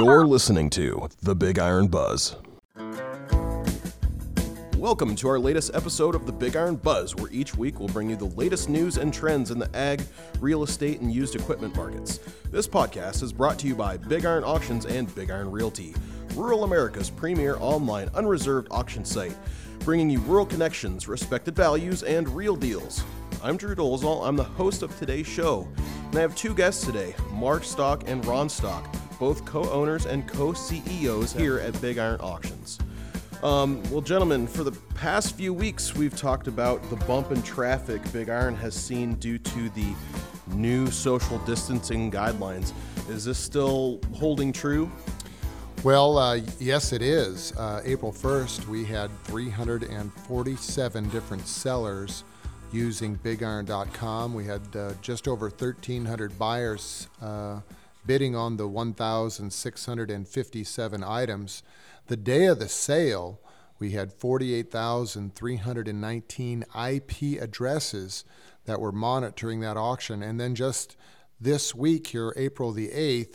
You're listening to The Big Iron Buzz. Welcome to our latest episode of the Big Iron Buzz, where each week we'll bring you the latest news and trends in the ag, real estate, and used equipment markets. This podcast is brought to you by Big Iron Auctions and Big Iron Realty, rural America's premier online unreserved auction site, bringing you rural connections, respected values, and real deals. I'm Drew Dolezal. I'm the host of today's show, and I have two guests today Mark Stock and Ron Stock, both co owners and co CEOs here at Big Iron Auctions. Um, well, gentlemen, for the past few weeks, we've talked about the bump in traffic Big Iron has seen due to the new social distancing guidelines. Is this still holding true? Well, uh, yes, it is. Uh, April 1st, we had 347 different sellers using bigiron.com. We had uh, just over 1,300 buyers uh, bidding on the 1,657 items. The day of the sale, we had 48,319 IP addresses that were monitoring that auction. And then just this week, here, April the 8th,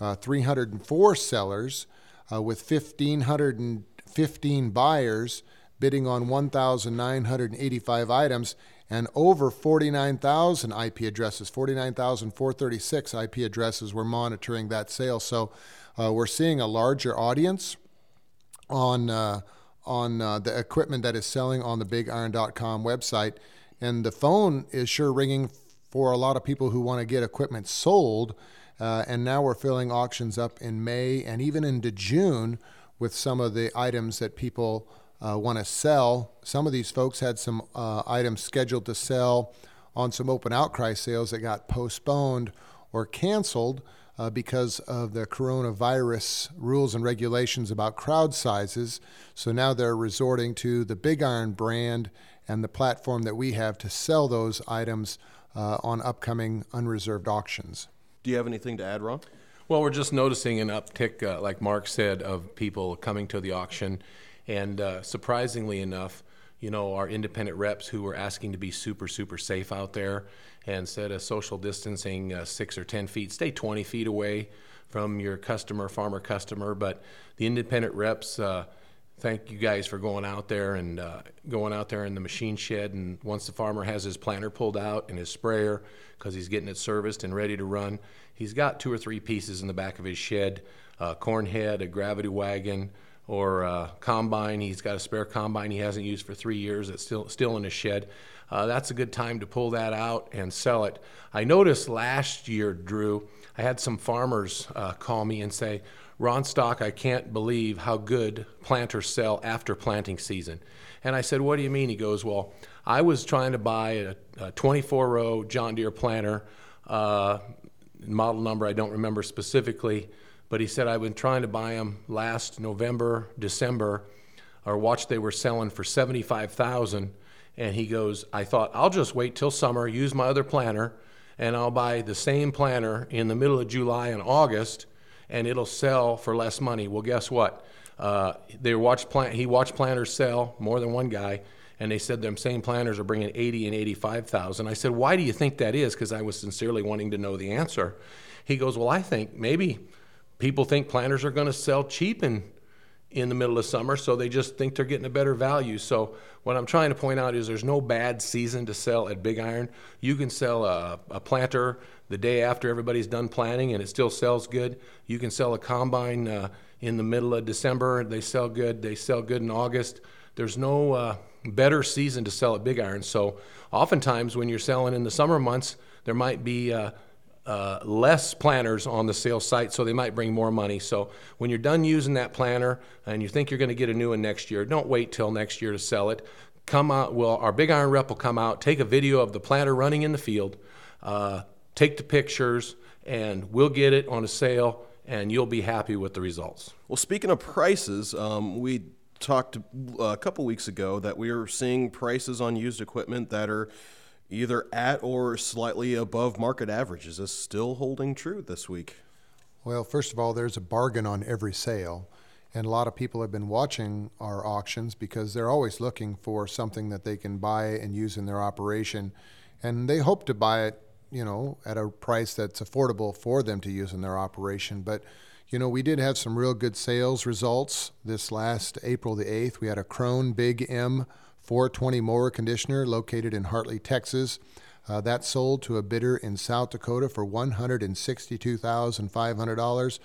uh, 304 sellers uh, with 1,515 buyers bidding on 1,985 items and over 49,000 IP addresses, 49,436 IP addresses were monitoring that sale. So uh, we're seeing a larger audience on uh, on uh, the equipment that is selling on the BigIron.com website, and the phone is sure ringing for a lot of people who want to get equipment sold. Uh, and now we're filling auctions up in May and even into June with some of the items that people uh, want to sell. Some of these folks had some uh, items scheduled to sell on some open outcry sales that got postponed or canceled uh, because of the coronavirus rules and regulations about crowd sizes. So now they're resorting to the Big Iron brand and the platform that we have to sell those items uh, on upcoming unreserved auctions. Do you have anything to add, Ron? Well, we're just noticing an uptick, uh, like Mark said, of people coming to the auction. And uh, surprisingly enough, you know, our independent reps who were asking to be super, super safe out there and instead of social distancing uh, six or 10 feet, stay 20 feet away from your customer, farmer customer. But the independent reps, uh, thank you guys for going out there and uh, going out there in the machine shed. And once the farmer has his planter pulled out and his sprayer, because he's getting it serviced and ready to run, he's got two or three pieces in the back of his shed a corn head, a gravity wagon, or a combine. He's got a spare combine he hasn't used for three years that's still, still in his shed. Uh, that's a good time to pull that out and sell it. I noticed last year, Drew, I had some farmers uh, call me and say, Ron Stock, I can't believe how good planters sell after planting season. And I said, What do you mean? He goes, Well, I was trying to buy a 24 row John Deere planter, uh, model number I don't remember specifically, but he said, I've been trying to buy them last November, December, or watch they were selling for 75,000. And he goes, I thought, I'll just wait till summer, use my other planter, and I'll buy the same planter in the middle of July and August, and it'll sell for less money. Well, guess what? Uh, they watched plant, he watched planters sell, more than one guy, and they said them same planters are bringing 80 and 85,000. I said, why do you think that is? Because I was sincerely wanting to know the answer. He goes, well, I think maybe people think planters are going to sell cheap in in the middle of summer, so they just think they're getting a better value. So what I'm trying to point out is there's no bad season to sell at Big Iron. You can sell a, a planter the day after everybody's done planting, and it still sells good. You can sell a combine uh, in the middle of December, they sell good. They sell good in August. There's no uh, better season to sell at Big Iron. So oftentimes when you're selling in the summer months, there might be uh, uh, less planters on the sales site, so they might bring more money. So when you're done using that planter and you think you're going to get a new one next year, don't wait till next year to sell it. Come out. Well, our big iron rep will come out, take a video of the planter running in the field, uh, take the pictures, and we'll get it on a sale, and you'll be happy with the results. Well, speaking of prices, um, we talked uh, a couple weeks ago that we are seeing prices on used equipment that are either at or slightly above market average. Is this still holding true this week? Well, first of all, there's a bargain on every sale. And a lot of people have been watching our auctions because they're always looking for something that they can buy and use in their operation. And they hope to buy it, you know, at a price that's affordable for them to use in their operation. But, You know, we did have some real good sales results this last April the 8th. We had a Krone Big M 420 mower conditioner located in Hartley, Texas. Uh, that sold to a bidder in South Dakota for $162,500.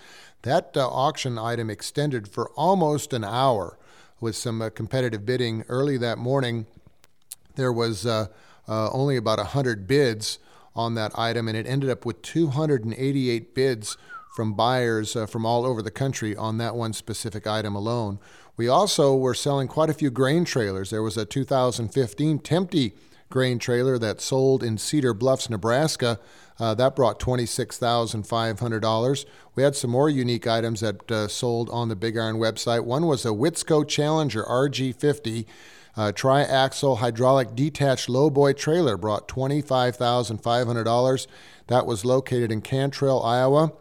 That uh, auction item extended for almost an hour with some uh, competitive bidding. Early that morning, there was uh, uh, only about 100 bids on that item, and it ended up with 288 bids from buyers uh, from all over the country on that one specific item alone. We also were selling quite a few grain trailers. There was a 2015 Timpte grain trailer that sold in Cedar Bluffs, Nebraska. Uh, that brought $26,500. We had some more unique items that uh, sold on the Big Iron website. One was a Witzco Challenger RG50. Uh, tri-axle hydraulic detached lowboy trailer brought $25,500. That was located in Cantril, Iowa.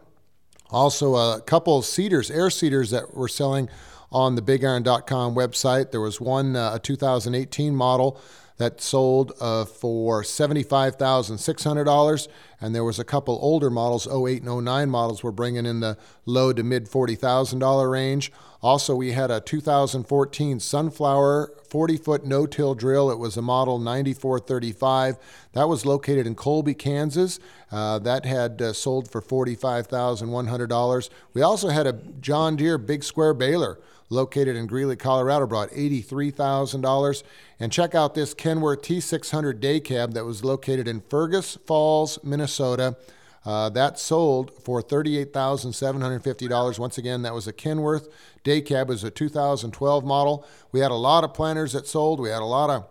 Also, a couple of seeders, air seeders that were selling on the BigIron.com website. There was one, uh, a 2018 model that sold uh, for $75,600. And there was a couple older models, 08 and 09 models, were bringing in the low to mid $40,000 range. Also, we had a 2014 Sunflower 40 foot no till drill. It was a model 9435. That was located in Colby, Kansas. Uh, that had uh, sold for $45,100. We also had a John Deere big square baler located in Greeley, Colorado, brought $83,000. And check out this Kenworth T600 day cab that was located in Fergus Falls, Minnesota. Uh, that sold for $38,750. Once again, that was a Kenworth day cab. It was a 2012 model. We had a lot of planters that sold. We had a lot of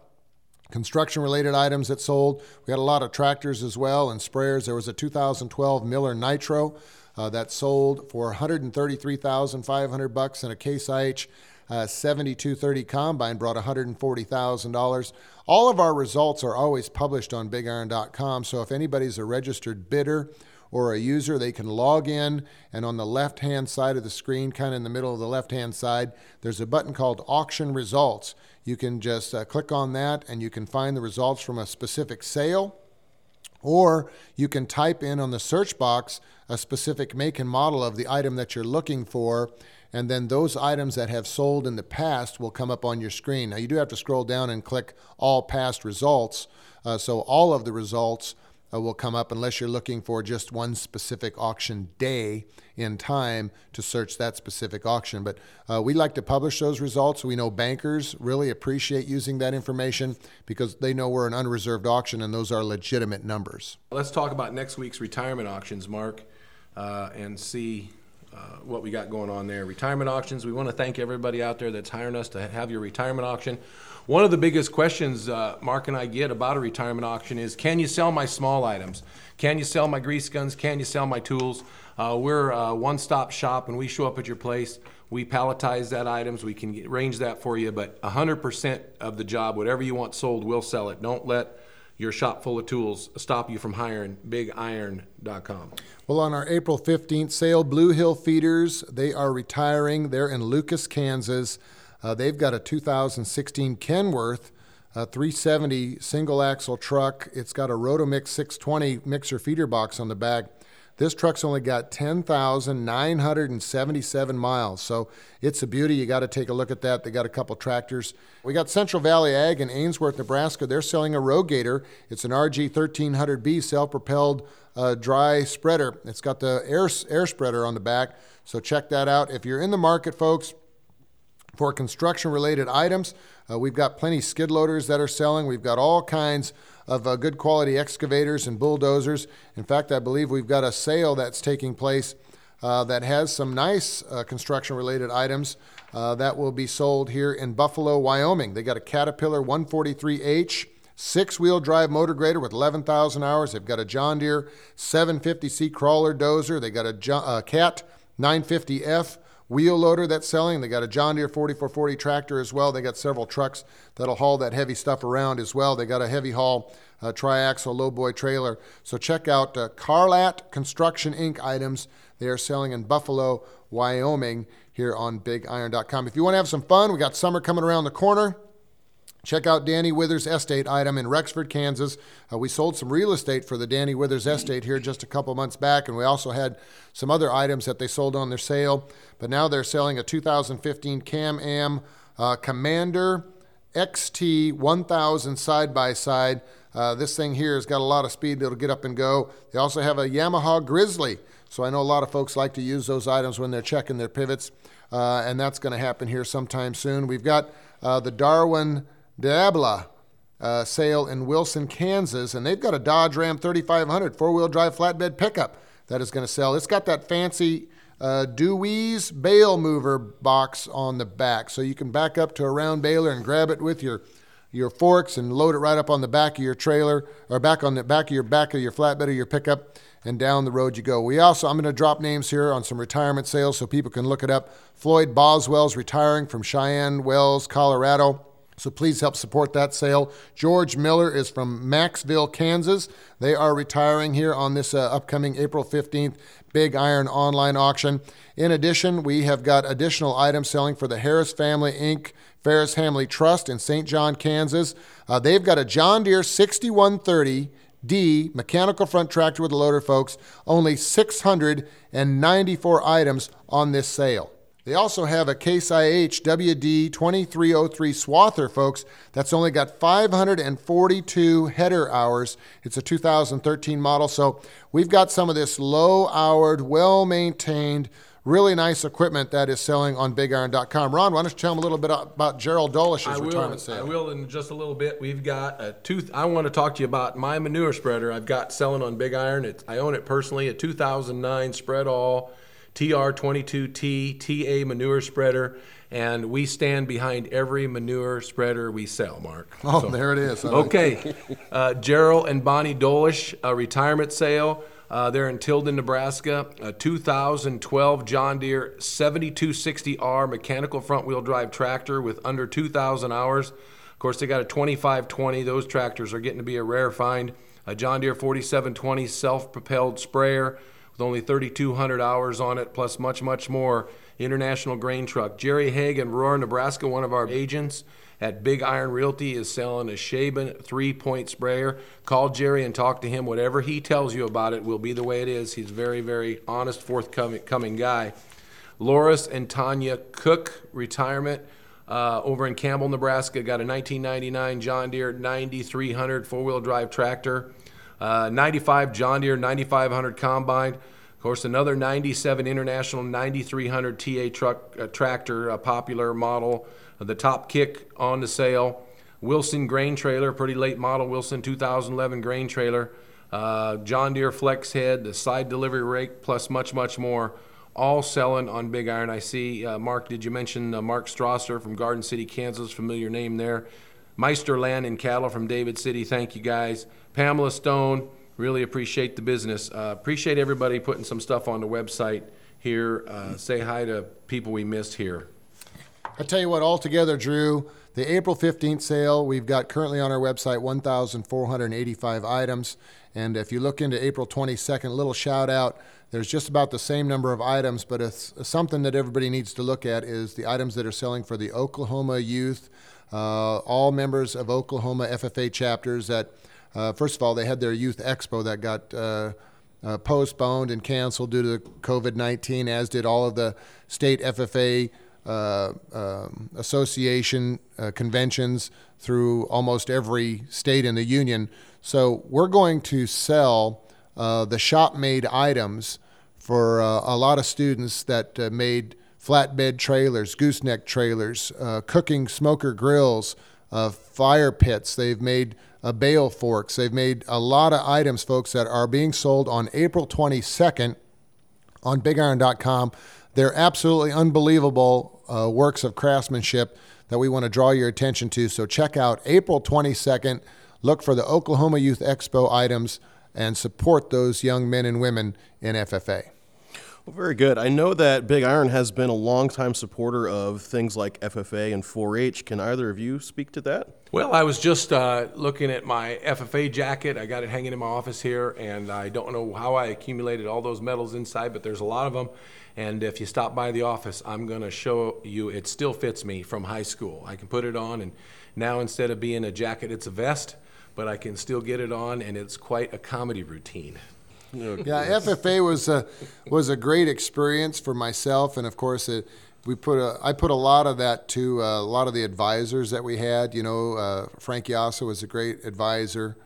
construction related items that sold. We had a lot of tractors as well and sprayers. There was a 2012 Miller Nitro uh, that sold for 133,500 bucks, and a Case IH uh, 7230 combine brought $140,000. All of our results are always published on bigiron.com, so if anybody's a registered bidder or a user, they can log in, and on the left hand side of the screen, kind of in the middle of the left hand side, there's a button called Auction Results. You can just uh, click on that, and you can find the results from a specific sale or you can type in on the search box a specific make and model of the item that you're looking for, and then those items that have sold in the past will come up on your screen. Now, you do have to scroll down and click all past results, uh, so all of the results uh, will come up unless you're looking for just one specific auction day in time to search that specific auction. But uh, we like to publish those results. We know bankers really appreciate using that information because they know we're an unreserved auction and those are legitimate numbers. Let's talk about next week's retirement auctions, Mark, uh, and see uh, what we got going on there. Retirement auctions, we want to thank everybody out there that's hiring us to have your retirement auction. One of the biggest questions uh, Mark and I get about a retirement auction is can you sell my small items? Can you sell my grease guns? Can you sell my tools? Uh, we're a one stop shop and we show up at your place. We palletize that items. We can arrange that for you, but 100% of the job, whatever you want sold, we'll sell it. Don't let your shop full of tools stop you from hiring bigiron.com. Well, on our April 15th sale, Blue Hill Feeders, they are retiring. They're in Lucas, Kansas. Uh, they've got a 2016 Kenworth a 370 single axle truck. It's got a Rotomix 620 mixer feeder box on the back. This truck's only got 10,977 miles, so it's a beauty. You got to take a look at that. They got a couple tractors. We got Central Valley Ag in Ainsworth, Nebraska. They're selling a Rogator. It's an RG 1300B self propelled uh, dry spreader. It's got the air, air spreader on the back, so check that out. If you're in the market, folks, for construction related items. Uh, we've got plenty skid loaders that are selling. We've got all kinds of uh, good quality excavators and bulldozers. In fact, I believe we've got a sale that's taking place uh, that has some nice uh, construction related items uh, that will be sold here in Buffalo, Wyoming. They got a Caterpillar 143H six wheel drive motor grader with 11,000 hours. They've got a John Deere 750C crawler dozer. They got a uh, Cat 950F wheel loader that's selling. They got a John Deere 4440 tractor as well. They got several trucks that'll haul that heavy stuff around as well. They got a heavy haul uh, triaxle lowboy trailer. So check out uh, Carlat Construction Inc. items. They are selling in Buffalo, Wyoming here on BigIron.com. If you want to have some fun, we got summer coming around the corner. Check out Danny Withers Estate item in Rexford, Kansas. Uh, we sold some real estate for the Danny Withers Estate here just a couple months back, and we also had some other items that they sold on their sale. But now they're selling a 2015 Can-Am uh, Commander XT 1000 side by side. Uh, this thing here has got a lot of speed. It'll get up and go. They also have a Yamaha Grizzly. So I know a lot of folks like to use those items when they're checking their pivots, uh, and that's going to happen here sometime soon. We've got uh, the Darwin Diabla uh, sale in Wilson, Kansas, and they've got a Dodge Ram 3500 four wheel drive flatbed pickup that is going to sell. It's got that fancy uh, Dewey's bale mover box on the back, so you can back up to a round baler and grab it with your your forks and load it right up on the back of your trailer or back on the back of your back of your flatbed or your pickup and down the road you go. We also I'm going to drop names here on some retirement sales so people can look it up. Floyd Boswell's retiring from Cheyenne Wells, Colorado. So please help support that sale. George Miller is from Maxville, Kansas. They are retiring here on this uh, upcoming April 15th Big Iron online auction. In addition, we have got additional items selling for the Harris Family Inc. Ferris Family Trust in St. John, Kansas. Uh, they've got a John Deere 6130 D mechanical front tractor with a loader, folks. Only 694 items on this sale. They also have a Case IH WD 2303 swather, folks, that's only got 542 header hours. It's a 2013 model, so we've got some of this low houred, well maintained, really nice equipment that is selling on bigiron.com. Ron, why don't you tell them a little bit about Gerald Dolish's retirement sale? I will in just a little bit. We've got a tooth. I want to talk to you about my manure spreader. I've got selling on Big Iron. It's, I own it personally. A 2009 spread all TR22T TA manure spreader, and we stand behind every manure spreader we sell. Mark. Oh, there it is. I Okay, uh, Gerald and Bonnie Dolish, a retirement sale. Uh, they're in Tilden, Nebraska. A 2012 John Deere 7260R mechanical front wheel drive tractor with under 2,000 hours. Of course, they got a 2520. Those tractors are getting to be a rare find. A John Deere 4720 self propelled sprayer with only 3,200 hours on it, plus much, much more. International grain truck. Jerry Haig in Aurora, Nebraska, one of our agents at Big Iron Realty, is selling a Shaban three point sprayer. Call Jerry and talk to him. Whatever he tells you about it will be the way it is. He's very, very honest, forthcoming coming guy. Loris and Tanya Cook, retirement. Uh, over in Campbell, Nebraska, got a 1999 John Deere 9300 four wheel drive tractor. Uh, 95 John Deere 9500 combine. Of course, another 97 International 9300 TA truck uh, tractor, a popular model. Uh, the top kick on the sale. Wilson grain trailer, pretty late model Wilson 2011 grain trailer. Uh, John Deere flex head, the side delivery rake, plus much, much more. All selling on Big Iron. I see, uh, Mark, did you mention uh, Mark Strasser from Garden City, Kansas? Familiar name there. Meister Land and Cattle from David City. Thank you guys. Pamela Stone, really appreciate the business. Uh, appreciate everybody putting some stuff on the website here. Uh, say hi to people we missed here. I tell you what, altogether, Drew, the April 15th sale, we've got currently on our website 1,485 items. And if you look into April 22nd, little shout out, there's just about the same number of items, but it's something that everybody needs to look at is the items that are selling for the Oklahoma youth, all members of Oklahoma FFA chapters that, uh, first of all, they had their youth expo that got uh, uh, postponed and canceled due to COVID 19, as did all of the state FFA uh, um, association uh, conventions through almost every state in the union. So we're going to sell uh, the shop made items for uh, a lot of students that uh, made flatbed trailers, gooseneck trailers, uh, cooking smoker grills, uh, fire pits. They've made uh, bale forks. They've made a lot of items, folks, that are being sold on April 22nd on bigiron.com. They're absolutely unbelievable uh, works of craftsmanship that we want to draw your attention to. So check out April 22nd. Look for the Oklahoma Youth Expo items and support those young men and women in FFA. Well, very good. I know that Big Iron has been a longtime supporter of things like FFA and 4 H. Can either of you speak to that? Well, I was just uh, looking at my FFA jacket. I got it hanging in my office here, and I don't know how I accumulated all those medals inside, but there's a lot of them. And if you stop by the office, I'm going to show you it still fits me from high school. I can put it on, and now instead of being a jacket, it's a vest, but I can still get it on, and it's quite a comedy routine. Yeah, FFA was a was a great experience for myself, and of course, it, we put a I put a lot of that to uh, a lot of the advisors that we had. You know, uh, Frank Yassa was a great advisor.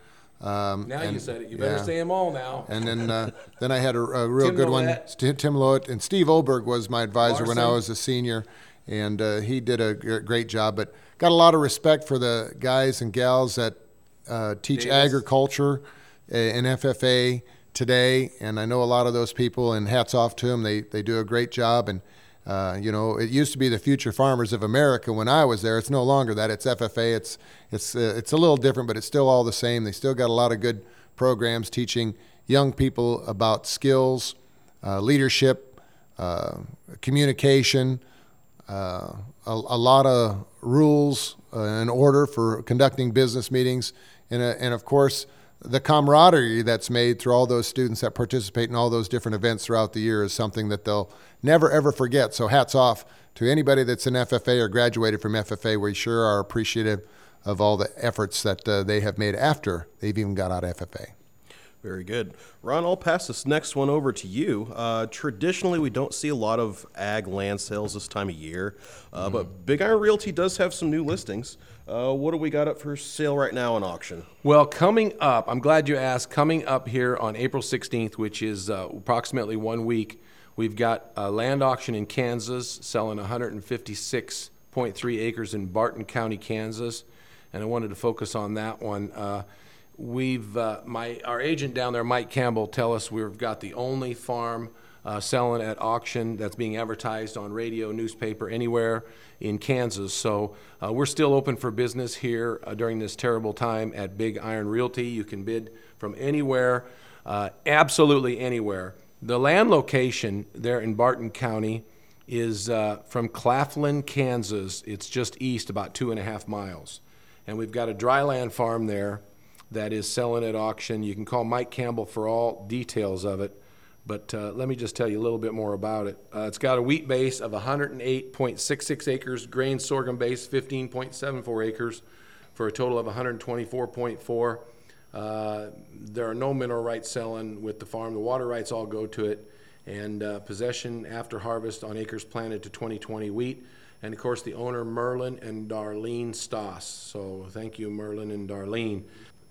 Um, Now you and- said it. You better yeah. say them all now. And then, uh, then I had a, a real Tim good one. Tim Lowett and Steve Oberg was my advisor when I was a senior, and uh, he did a great job. But got a lot of respect for the guys and gals that uh, teach Davis. agriculture uh, in FFA today, and I know a lot of those people. And hats off to them; they they do a great job. And uh, you know, it used to be the future farmers of America when I was there. It's no longer that. It's FFA. It's it's uh, it's a little different, but it's still all the same. They still got a lot of good programs teaching young people about skills, uh, leadership, uh, communication, uh, a, a lot of rules uh, and order for conducting business meetings, and, uh, and of course, the camaraderie that's made through all those students that participate in all those different events throughout the year is something that they'll never ever forget. So, hats off to anybody that's in FFA or graduated from FFA. We sure are appreciative of all the efforts that uh, they have made after they've even got out of FFA. Very good. Ron, I'll pass this next one over to you. Uh, traditionally, we don't see a lot of ag land sales this time of year, uh, but Big Iron Realty does have some new listings. Uh, what do we got up for sale right now in auction? Well, coming up, I'm glad you asked. Coming up here on April 16th, which is uh, approximately one week, we've got a land auction in Kansas selling 156.3 acres in Barton County, Kansas. And I wanted to focus on that one. Uh, we've uh, my our agent down there, Mike Campbell, tell us we've got the only farm uh, selling at auction that's being advertised on radio, newspaper, anywhere in Kansas. So uh, we're still open for business here uh, during this terrible time at Big Iron Realty. You can bid from anywhere, uh, absolutely anywhere. The land location there in Barton County is uh, from Claflin, Kansas. It's just east, about two and a half miles. And we've got a dry land farm there that is selling at auction. You can call Mike Campbell for all details of it. But uh, let me just tell you a little bit more about it. Uh, it's got a wheat base of 108.66 acres, grain sorghum base 15.74 acres, for a total of 124.4. Uh, there are no mineral rights selling with the farm. The water rights all go to it, and uh, possession after harvest on acres planted to 2020 wheat. And of course, the owner Merlin and Darlene Stoss. So thank you, Merlin and Darlene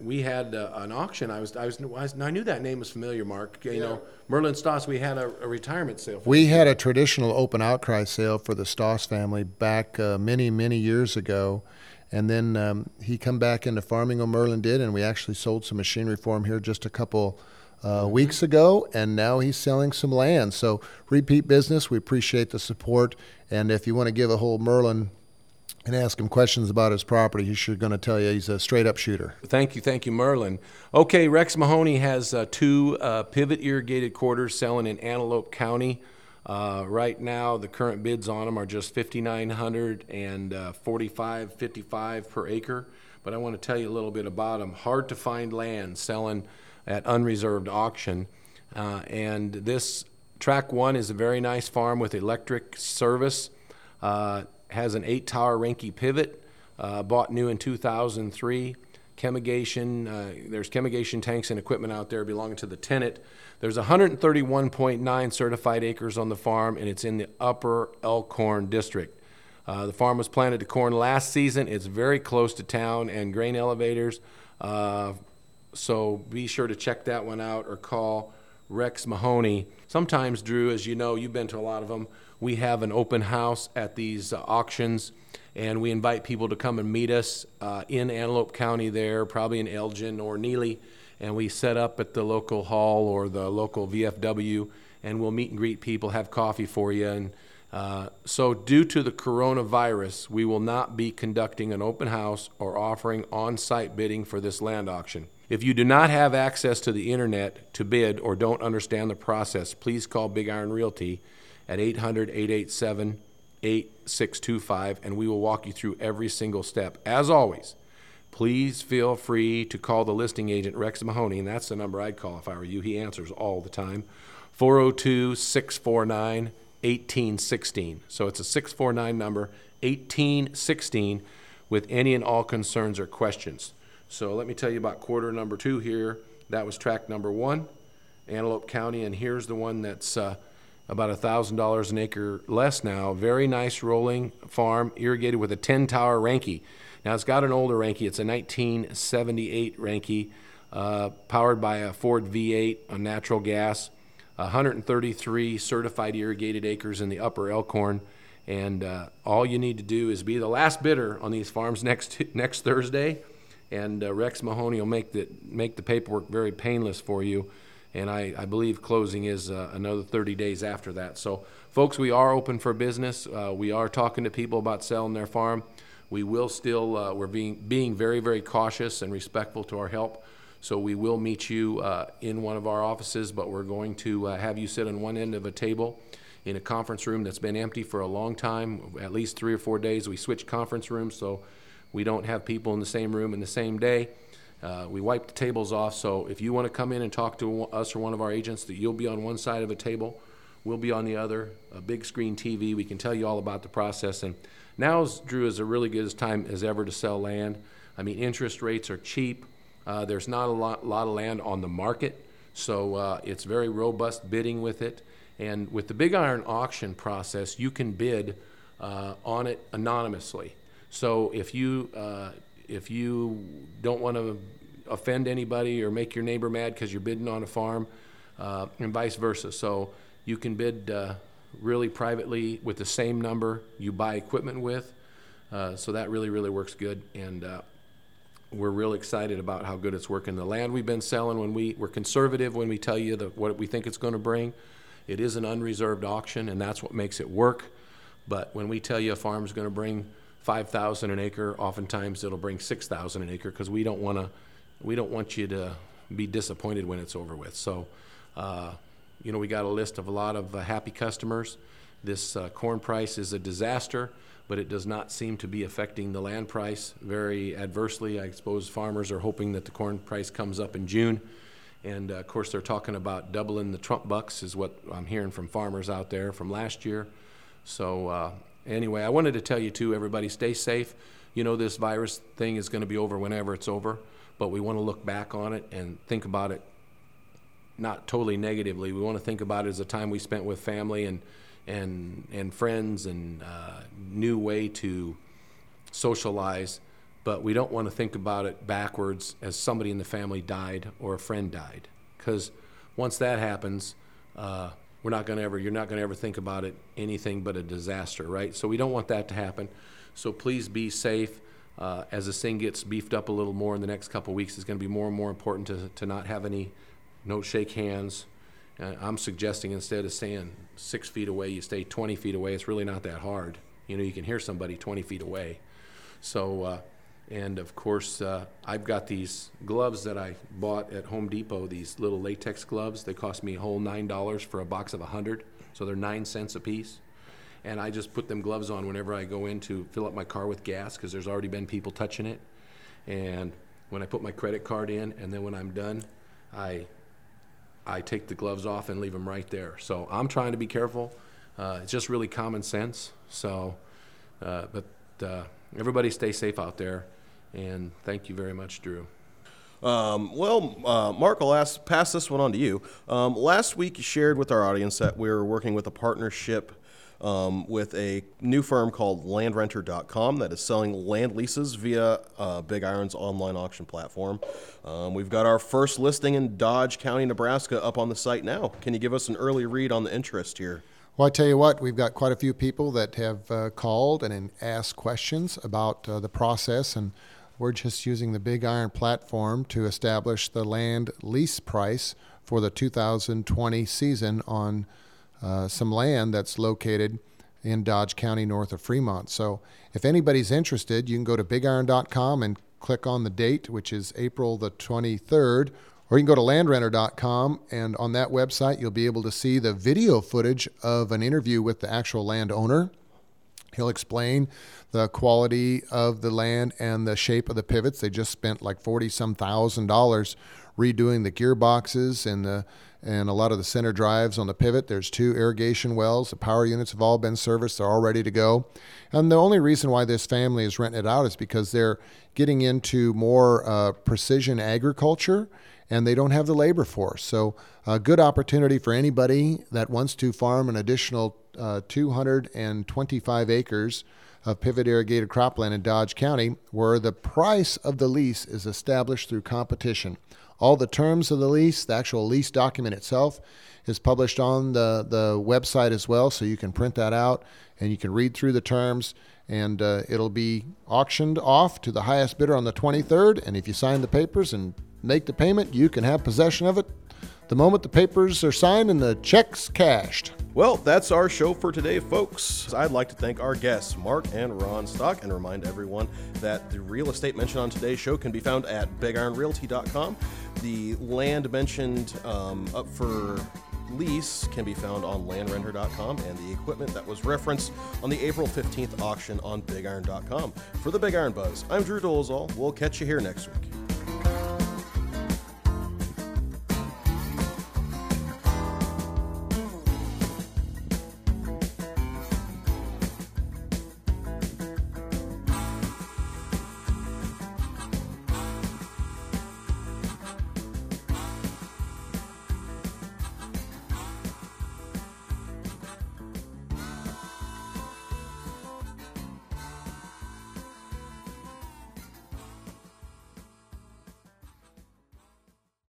we had uh, an auction. I was, I was, I was, I knew that name was familiar, Mark. You know, Merlin Stoss. We had a, a retirement sale. For We had a traditional open outcry sale for the Stoss family back uh, many, many years ago. And then um, he come back into farming, O'Merlin did, and we actually sold some machinery for him here just a couple uh, weeks ago. And now he's selling some land. So repeat business. We appreciate the support. And if you want to give a whole Merlin and ask him questions about his property, he's sure going to tell you he's a straight up shooter. Thank you, thank you, Merlin. Okay, Rex Mahoney has uh, two uh, pivot irrigated quarters selling in Antelope County. Uh, right now, the current bids on them are just 5,900 and uh, 45, 55 per acre. But I want to tell you a little bit about them. Hard to find land selling at unreserved auction, uh, and this track one is a very nice farm with electric service. Has an eight tower Reinke pivot, uh, bought new in 2003. Chemigation, uh, there's chemigation tanks and equipment out there belonging to the tenant. There's 131.9 certified acres on the farm, and it's in the upper Elkhorn district. Uh, the farm was planted to corn last season. It's very close to town and grain elevators. Uh, so be sure to check that one out or call Rex Mahoney. Sometimes, Drew, as you know, you've been to a lot of them, we have an open house at these uh, auctions, and we invite people to come and meet us uh, in Antelope County there, probably in Elgin or Neligh, and we set up at the local hall or the local VFW, and we'll meet and greet people, have coffee for you. And uh, so, due to the coronavirus, we will not be conducting an open house or offering on site bidding for this land auction. If you do not have access to the internet to bid or don't understand the process, please call Big Iron Realty at 800 887 8625 and we will walk you through every single step. As always, please feel free to call the listing agent, Rex Mahoney, and that's the number I'd call if I were you. He answers all the time 402 649 1816. So it's a 649 number, 1816, with any and all concerns or questions. So let me tell you about quarter number two here. That was track number one, Antelope County, and here's the one that's uh, about $1,000 an acre less now. Very nice rolling farm, irrigated with a 10 tower Reinke. Now it's got an older Reinke, it's a 1978 Reinke, uh, powered by a Ford V8 on natural gas. 133 certified irrigated acres in the upper Elkhorn. And uh, all you need to do is be the last bidder on these farms next next Thursday, and uh, Rex Mahoney will make the make the paperwork very painless for you. And I, I believe closing is uh, another 30 days after that. So, folks, we are open for business. Uh, we are talking to people about selling their farm. We will still uh, we're being being very very cautious and respectful to our help. So we will meet you uh, in one of our offices, but we're going to uh, have you sit on one end of a table in a conference room that's been empty for a long time, at least three or four days. We switch conference rooms so we don't have people in the same room in the same day. Uh, we wipe the tables off, so if you want to come in and talk to us or one of our agents, that you'll be on one side of a table, we'll be on the other. A big screen TV, we can tell you all about the process. And now, Drew, is a really good time as ever to sell land. I mean, interest rates are cheap. Uh, there's not a lot, lot, of land on the market, so uh, it's very robust bidding with it. And with the big iron auction process, you can bid uh, on it anonymously. So if you uh, if you don't want to offend anybody or make your neighbor mad because you're bidding on a farm, uh, and vice versa. So you can bid uh, really privately with the same number you buy equipment with. so that really really works good and we're real excited about how good it's working. The land we've been selling, when we we're conservative when we tell you the, what we think it's going to bring. It is an unreserved auction, and that's what makes it work. But when we tell you a farm's going to bring five thousand an acre, oftentimes it'll bring six thousand an acre because we don't want to we don't want you to be disappointed when it's over with. So, uh, you know, we got a list of a lot of uh, happy customers. This uh, corn price is a disaster but it does not seem to be affecting the land price very adversely. I suppose farmers are hoping that the corn price comes up in June. And uh, of course, they're talking about doubling the Trump bucks, is what I'm hearing from farmers out there from last year. So, uh, anyway, I wanted to tell you too, everybody, stay safe. You know, this virus thing is going to be over whenever it's over, but we want to look back on it and think about it not totally negatively. We want to think about it as a time we spent with family and and and friends and uh, new way to socialize but we don't want to think about it backwards as somebody in the family died or a friend died because once that happens uh, we're not going to ever you're not going to ever think about it anything but a disaster right so we don't want that to happen so please be safe uh, as this thing gets beefed up a little more in the next couple weeks it's going to be more and more important to, to not have any no shake hands uh, I'm suggesting instead of staying six feet away, you stay 20 feet away. It's really not that hard. You know, you can hear somebody 20 feet away. So, uh, and of course, uh, I've got these gloves that I bought at Home Depot, these little latex gloves. They cost me a whole $9 for a box of 100. So they're nine cents a piece. And I just put them gloves on whenever I go in to fill up my car with gas because there's already been people touching it. And when I put my credit card in, and then when I'm done, I I take the gloves off and leave them right there. So I'm trying to be careful. Uh, it's just really common sense. So, uh, but uh, everybody stay safe out there. And thank you very much, Drew. Um, well, uh, Mark, I'll ask, pass this one on to you. Um, last week, you shared with our audience that we are working with a partnership um, with a new firm called landrenter.com that is selling land leases via uh, Big Iron's online auction platform. Um, we've got our first listing in Dodge County, Nebraska up on the site now. Can you give us an early read on the interest here? Well, I tell you what, we've got quite a few people that have uh, called and asked questions about uh, the process, and we're just using the Big Iron platform to establish the land lease price for the 2020 season on uh, some land that's located in Dodge County north of Fremont. So if anybody's interested, you can go to bigiron.com and click on the date, which is April the 23rd. Or you can go to landrenter.com, and on that website, you'll be able to see the video footage of an interview with the actual landowner. He'll explain the quality of the land and the shape of the pivots. They just spent like forty some thousand dollars redoing the gearboxes and the and a lot of the center drives on the pivot. There's two irrigation wells. The power units have all been serviced. They're all ready to go. And the only reason why this family is renting it out is because they're getting into more uh, precision agriculture and they don't have the labor force. So, a good opportunity for anybody that wants to farm an additional uh, 225 acres of pivot irrigated cropland in Dodge County, where the price of the lease is established through competition. All the terms of the lease, the actual lease document itself, is published on the, the website as well, so you can print that out and you can read through the terms. And uh, it'll be auctioned off to the highest bidder on the 23rd. And if you sign the papers and make the payment, you can have possession of it the moment the papers are signed and the checks cashed. Well, that's our show for today, folks. I'd like to thank our guests, Mark and Ron Stock, and remind everyone that the real estate mentioned on today's show can be found at bigironrealty.com. The land mentioned um, up for lease can be found on landrenter.com and the equipment that was referenced on the April 15th auction on bigiron.com. For the Big Iron Buzz, I'm Drew Dolezal. We'll catch you here next week.